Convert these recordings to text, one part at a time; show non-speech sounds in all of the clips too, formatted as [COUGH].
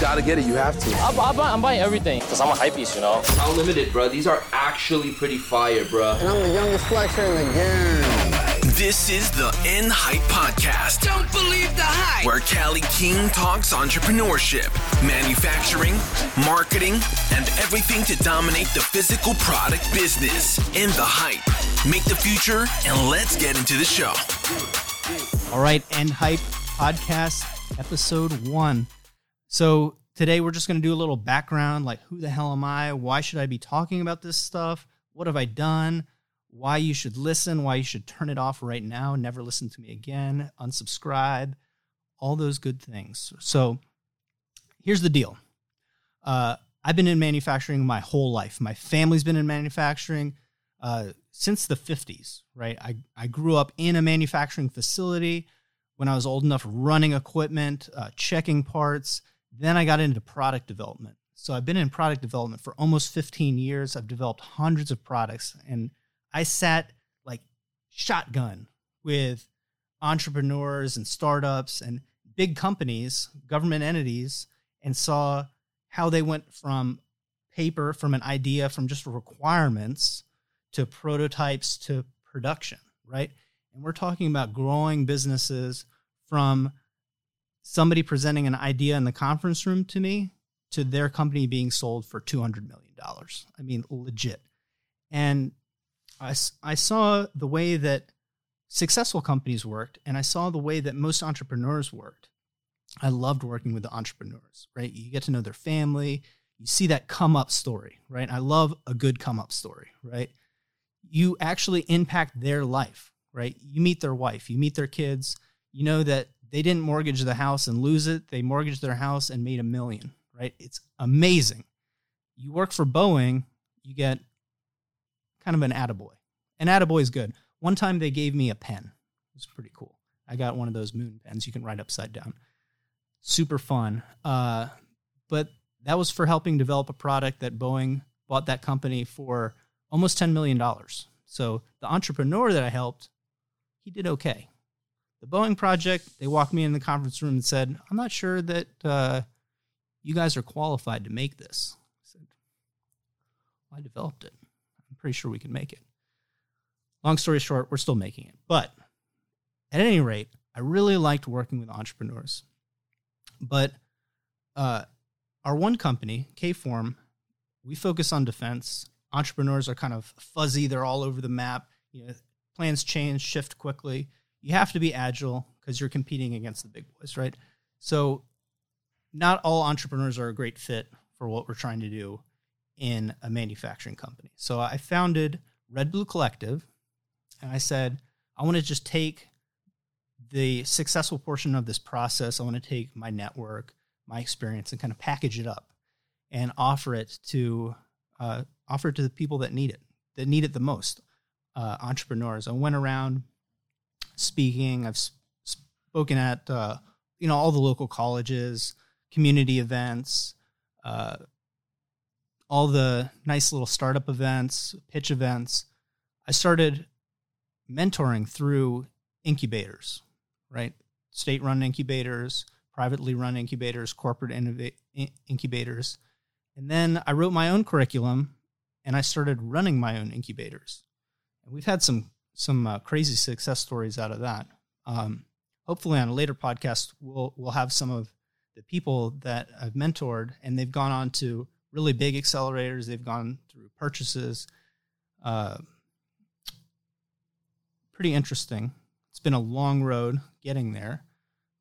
gotta get it. You have to. I'll, I'll buy, I'm buying everything because I'm a hype beast, you know. How limited, bro? These are actually pretty fire, bro. And I'm the youngest flexer in the game. This is the End Hype Podcast. Don't believe the hype. Where Callie King talks entrepreneurship, manufacturing, marketing, and everything to dominate the physical product business. In the hype. Make the future, and let's get into the show. All right, End Hype Podcast, episode one. So today we're just going to do a little background like who the hell am I? Why should I be talking about this stuff? What have I done? Why you should listen, why you should turn it off right now, never listen to me again, unsubscribe, all those good things. So here's the deal. Uh, I've been in manufacturing my whole life. My family's been in manufacturing uh, since the 50s, right? I, I grew up in a manufacturing facility when I was old enough running equipment, uh, checking parts. Then I got into product development. So I've been in product development for almost 15 years. I've developed hundreds of products and I sat like shotgun with entrepreneurs and startups and big companies, government entities, and saw how they went from paper, from an idea, from just requirements to prototypes to production, right? And we're talking about growing businesses from somebody presenting an idea in the conference room to me to their company being sold for $200 million. I mean, legit. And I, I saw the way that successful companies worked, and I saw the way that most entrepreneurs worked. I loved working with the entrepreneurs, right? You get to know their family, you see that come up story, right? I love a good come up story, right? You actually impact their life, right? You meet their wife, you meet their kids, you know that they didn't mortgage the house and lose it, they mortgaged their house and made a million, right? It's amazing. You work for Boeing, you get kind of an attaboy. An attaboy is good. One time they gave me a pen. It was pretty cool. I got one of those moon pens you can write upside down. Super fun. Uh, but that was for helping develop a product that Boeing bought that company for almost $10 million. So the entrepreneur that I helped, he did okay. The Boeing project, they walked me in the conference room and said, I'm not sure that uh, you guys are qualified to make this. I said, well, I developed it. I'm pretty sure we can make it. Long story short, we're still making it. But at any rate, I really liked working with entrepreneurs. But uh, our one company, Kform, we focus on defense. Entrepreneurs are kind of fuzzy; they're all over the map. You know, plans change, shift quickly. You have to be agile because you're competing against the big boys, right? So, not all entrepreneurs are a great fit for what we're trying to do in a manufacturing company. So, I founded Red Blue Collective, and I said, I want to just take the successful portion of this process. I want to take my network, my experience, and kind of package it up and offer it to uh, offer it to the people that need it, that need it the most. Uh, entrepreneurs. I went around speaking. I've sp- spoken at uh, you know all the local colleges, community events, uh, all the nice little startup events, pitch events. I started mentoring through incubators, right? State run incubators, privately run incubators, corporate innova- incubators. And then I wrote my own curriculum and I started running my own incubators. And we've had some some uh, crazy success stories out of that. Um, hopefully, on a later podcast, we'll we'll have some of the people that I've mentored, and they've gone on to really big accelerators. They've gone through purchases. Uh, pretty interesting. It's been a long road getting there,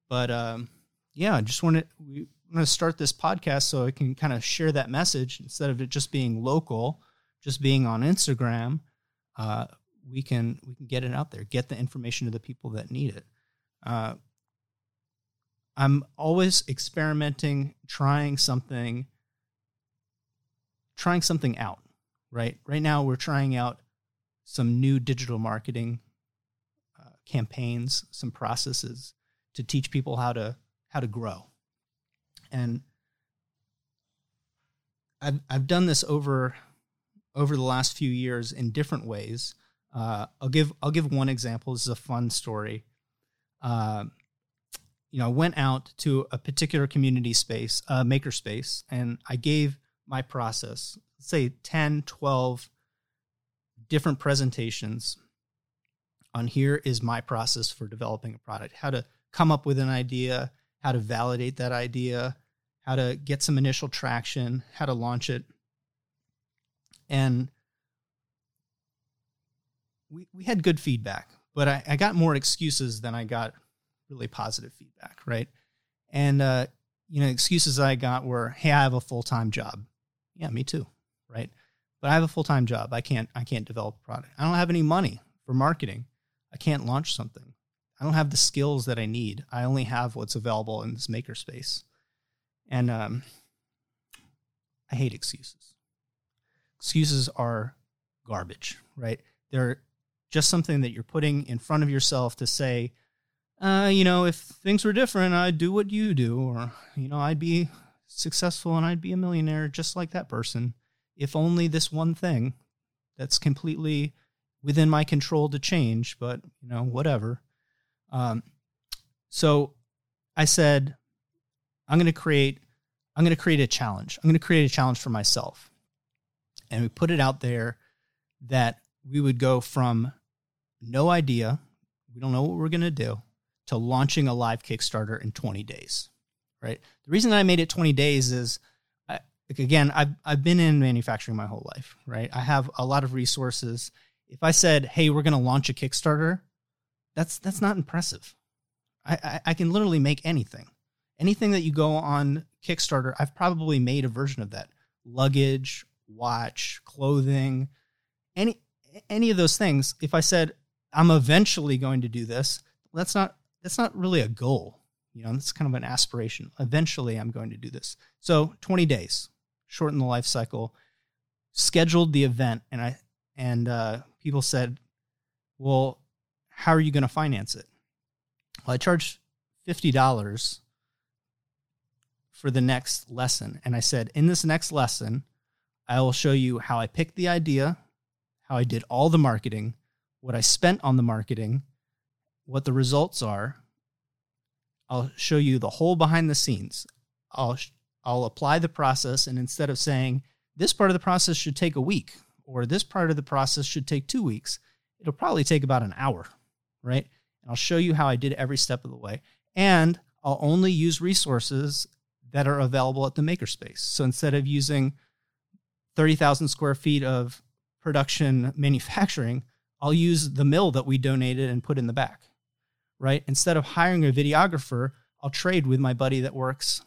but um, yeah, I just wanted we want to start this podcast so I can kind of share that message instead of it just being local, just being on Instagram. Uh, we can we can get it out there, get the information to the people that need it. Uh, I'm always experimenting, trying something, trying something out. Right, right now we're trying out some new digital marketing uh, campaigns, some processes to teach people how to how to grow. And I've I've done this over over the last few years in different ways. Uh, I'll give I'll give one example. This is a fun story. Uh, you know, I went out to a particular community space, a maker space, and I gave my process, say 10, 12 different presentations on here is my process for developing a product, how to come up with an idea, how to validate that idea, how to get some initial traction, how to launch it. And we, we had good feedback, but I, I got more excuses than I got really positive feedback, right? And, uh, you know, excuses I got were, hey, I have a full time job. Yeah, me too, right? But I have a full time job. I can't I can't develop a product. I don't have any money for marketing. I can't launch something. I don't have the skills that I need. I only have what's available in this makerspace. And um, I hate excuses. Excuses are garbage, right? They're just something that you're putting in front of yourself to say, uh, you know, if things were different, I'd do what you do, or, you know, I'd be successful and I'd be a millionaire just like that person. If only this one thing that's completely within my control to change, but, you know, whatever. Um, so I said, I'm going to create, I'm going to create a challenge. I'm going to create a challenge for myself. And we put it out there that we would go from no idea, we don't know what we're going to do, to launching a live Kickstarter in 20 days. Right. The reason that I made it 20 days is, I, again, I've I've been in manufacturing my whole life. Right. I have a lot of resources. If I said, "Hey, we're going to launch a Kickstarter," that's that's not impressive. I, I, I can literally make anything. Anything that you go on Kickstarter, I've probably made a version of that. Luggage, watch, clothing, any any of those things. If I said I'm eventually going to do this, that's not that's not really a goal. You know, it's kind of an aspiration. Eventually, I'm going to do this. So 20 days, shorten the life cycle. Scheduled the event, and I and uh, people said, "Well, how are you going to finance it?" Well, I charged fifty dollars for the next lesson, and I said, "In this next lesson, I will show you how I picked the idea, how I did all the marketing, what I spent on the marketing, what the results are. I'll show you the whole behind the scenes. I'll I'll apply the process and instead of saying this part of the process should take a week or this part of the process should take 2 weeks, it'll probably take about an hour, right? And I'll show you how I did every step of the way. And I'll only use resources that are available at the makerspace. So instead of using 30,000 square feet of production manufacturing, I'll use the mill that we donated and put in the back, right? Instead of hiring a videographer, I'll trade with my buddy that works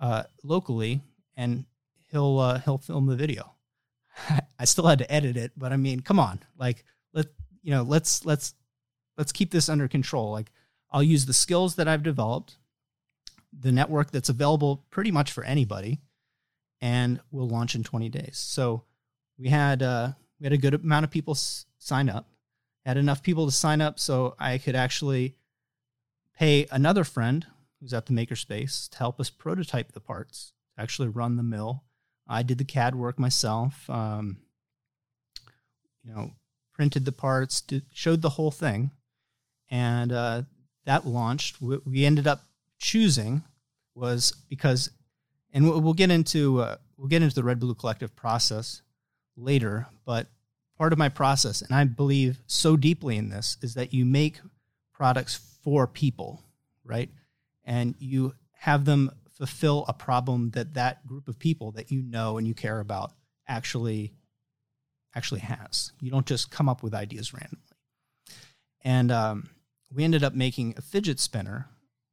uh, locally, and he'll uh, he'll film the video. [LAUGHS] I still had to edit it, but I mean, come on, like let you know, let's let's let's keep this under control. Like I'll use the skills that I've developed, the network that's available pretty much for anybody, and we'll launch in 20 days. So we had uh, we had a good amount of people s- sign up. Had enough people to sign up so I could actually pay another friend who's at the makerspace to help us prototype the parts, actually run the mill. I did the CAD work myself. Um, you know, printed the parts, did, showed the whole thing, and uh, that launched. We, we ended up choosing was because, and we'll, we'll get into uh, we'll get into the Red Blue Collective process later, but part of my process, and I believe so deeply in this, is that you make products for people, right? And you have them fulfill a problem that that group of people that you know and you care about actually actually has. You don't just come up with ideas randomly. And um, we ended up making a fidget spinner,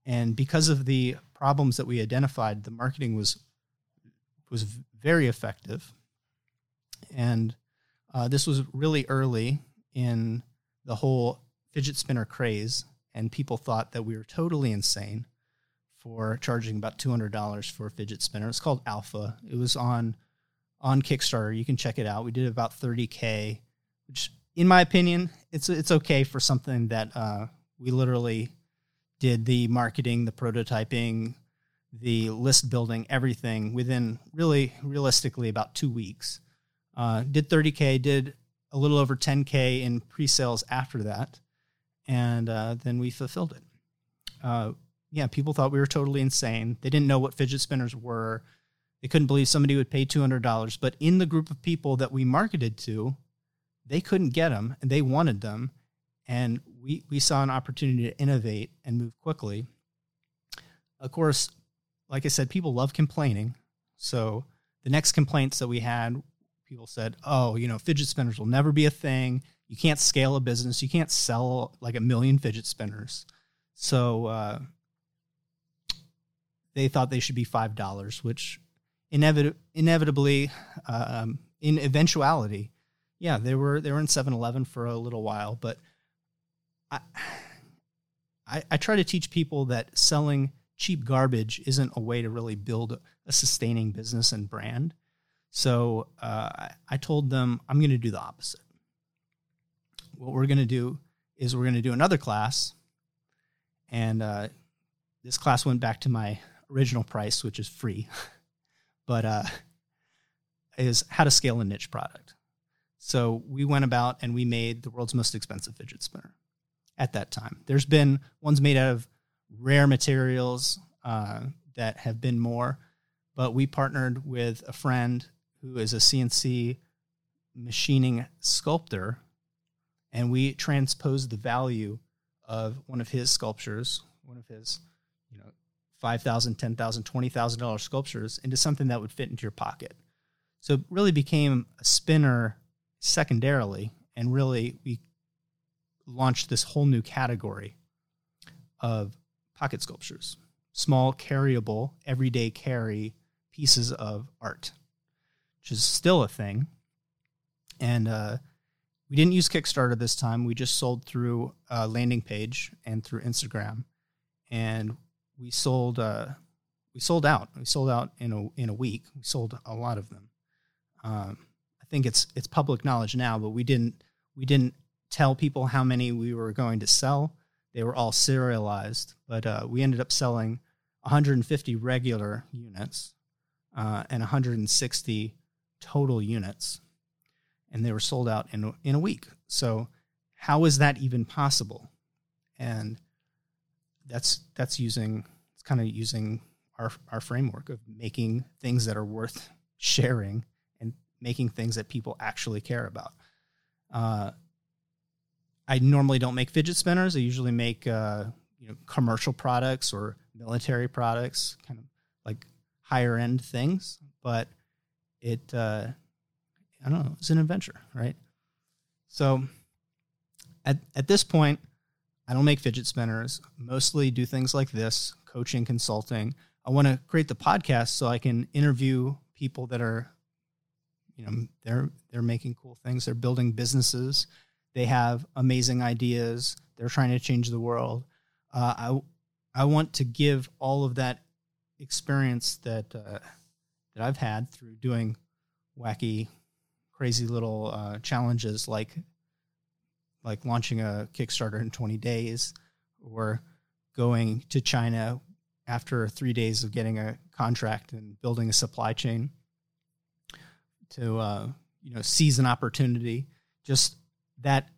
and because of the problems that we identified, the marketing was was very effective and uh, this was really early in the whole fidget spinner craze, and people thought that we were totally insane for charging about two hundred dollars for a fidget spinner. It's called Alpha. It was on on Kickstarter. You can check it out. We did about thirty k, which, in my opinion, it's it's okay for something that uh, we literally did the marketing, the prototyping, the list building, everything within really realistically about two weeks. Uh, did 30K, did a little over 10K in pre sales after that. And uh, then we fulfilled it. Uh, yeah, people thought we were totally insane. They didn't know what fidget spinners were. They couldn't believe somebody would pay $200. But in the group of people that we marketed to, they couldn't get them and they wanted them. And we, we saw an opportunity to innovate and move quickly. Of course, like I said, people love complaining. So the next complaints that we had, people said, oh, you know, fidget spinners will never be a thing. You can't scale a business. You can't sell like a million fidget spinners. So uh, they thought they should be $5, which inevit- inevitably, um, in eventuality, yeah, they were they were in 7-Eleven for a little while, but I, I I try to teach people that selling cheap garbage isn't a way to really build a sustaining business and brand. So uh, I told them I'm going to do the opposite. What we're going to do is we're going to do another class, and uh, this class went back to my original price, which is free, [LAUGHS] but uh, is how to scale a niche product. So we went about and we made the world's most expensive fidget spinner at that time. There's been ones made out of rare materials uh, that have been more, but we partnered with a friend who is a CNC machining sculptor, and we transposed the value of one of his sculptures, one of his, you know, five thousand, ten thousand, twenty thousand dollar sculptures into something that would fit into your pocket. So it really became a spinner secondarily, and really we launched this whole new category of pocket sculptures, small, carryable, everyday carry pieces of art, which is still a thing. And uh, we didn't use Kickstarter this time. We just sold through a landing page and through Instagram, and we sold uh, we sold out. We sold out in a in a week. We sold a lot of them. Um, I think it's it's public knowledge now, but we didn't we didn't tell people how many we were going to sell. They were all serialized, but uh, we ended up selling 150 regular units uh, and 160 total units, and they were sold out in in a week. So, how is that even possible? And that's that's using it's kind of using our our framework of making things that are worth [LAUGHS] sharing and making things that people actually care about. Uh, I normally don't make fidget spinners. I usually make uh, you know commercial products or military products, kind of like higher end things. But it, uh, I don't know, it's an adventure, right? So at at this point, I don't make fidget spinners. Mostly do things like this, coaching, consulting. I want to create the podcast so I can interview people that are, you know, they're they're making cool things. They're building businesses they have amazing ideas. They're trying to change the world. Uh, I I want to give all of that experience that uh, that I've had through doing wacky, crazy little uh, challenges like like launching a Kickstarter in 20 days, or going to China after three days of getting a contract and building a supply chain to uh, you know seize an opportunity. Just that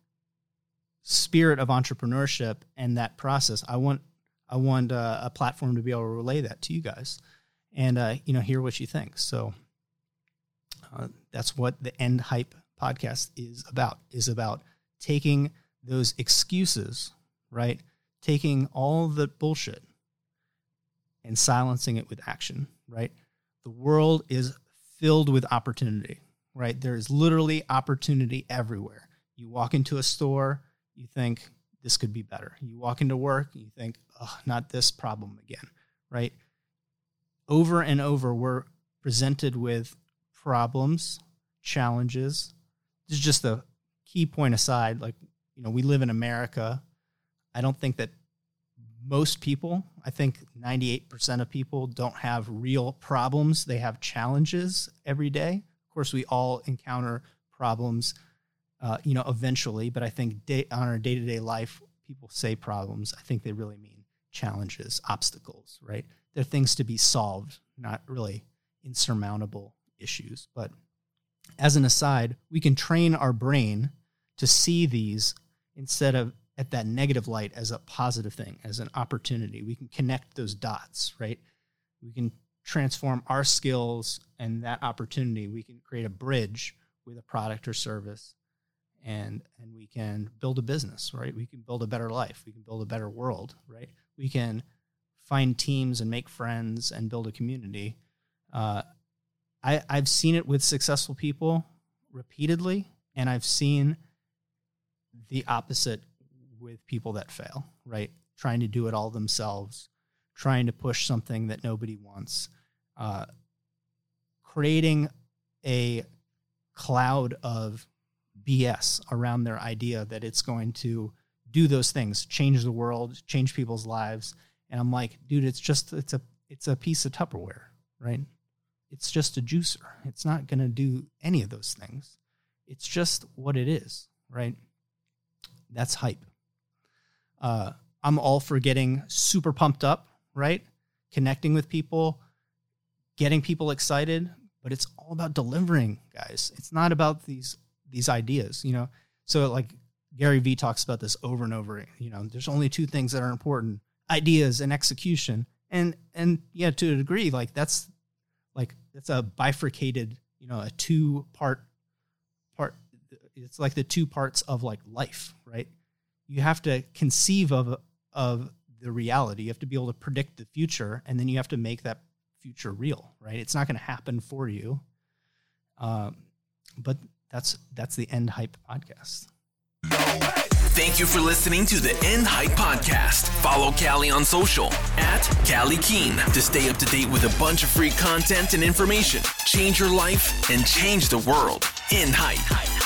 spirit of entrepreneurship and that process i want i want uh, a platform to be able to relay that to you guys and uh, you know hear what you think. So uh, that's what the end hype podcast is about is about taking those excuses right? Taking all the bullshit and silencing it with action right? The world is filled with opportunity right? There is literally opportunity everywhere. You walk into a store, you think this could be better. You walk into work, you think, oh, not this problem again, right? Over and over, we're presented with problems, challenges. This is just a key point aside. Like, you know, we live in America. I don't think that most people, I think 98% of people don't have real problems. They have challenges every day. Of course, we all encounter problems uh, you know, eventually. But I think day, on our day to day life, people say problems. I think they really mean challenges, obstacles, right? They're things to be solved, not really insurmountable issues. But as an aside, we can train our brain to see these instead of at that negative light as a positive thing, as an opportunity. We can connect those dots, right? We can transform our skills and that opportunity. We can create a bridge with a product or service and and we can build a business, right? We can build a better life. We can build a better world, right? We can find teams and make friends and build a community. Uh, I, I've seen it with successful people repeatedly, and I've seen the opposite with people that fail, right? Trying to do it all themselves, trying to push something that nobody wants, uh, creating a cloud of BS around their idea that it's going to do those things, change the world, change people's lives. And I'm like, dude, it's just it's a it's a piece of Tupperware, right? It's just a juicer. It's not going to do any of those things. It's just what it is, right? That's hype. Uh, I'm all for getting super pumped up, right? Connecting with people, getting people excited, but it's all about delivering, guys. It's not about these these ideas, you know. So like Gary Vee talks about this over and over, you know, there's only two things that are important, ideas and execution. And and yeah, to a degree, like that's like it's a bifurcated, you know, a two part part it's like the two parts of like life, right? You have to conceive of of the reality. You have to be able to predict the future and then you have to make that future real, right? It's not going to happen for you. Um, but that's that's the End Hype podcast. Thank you for listening to the End Hype Podcast. Follow Callie on social at Callie Keen to stay up to date with a bunch of free content and information. Change your life and change the world. End Hype.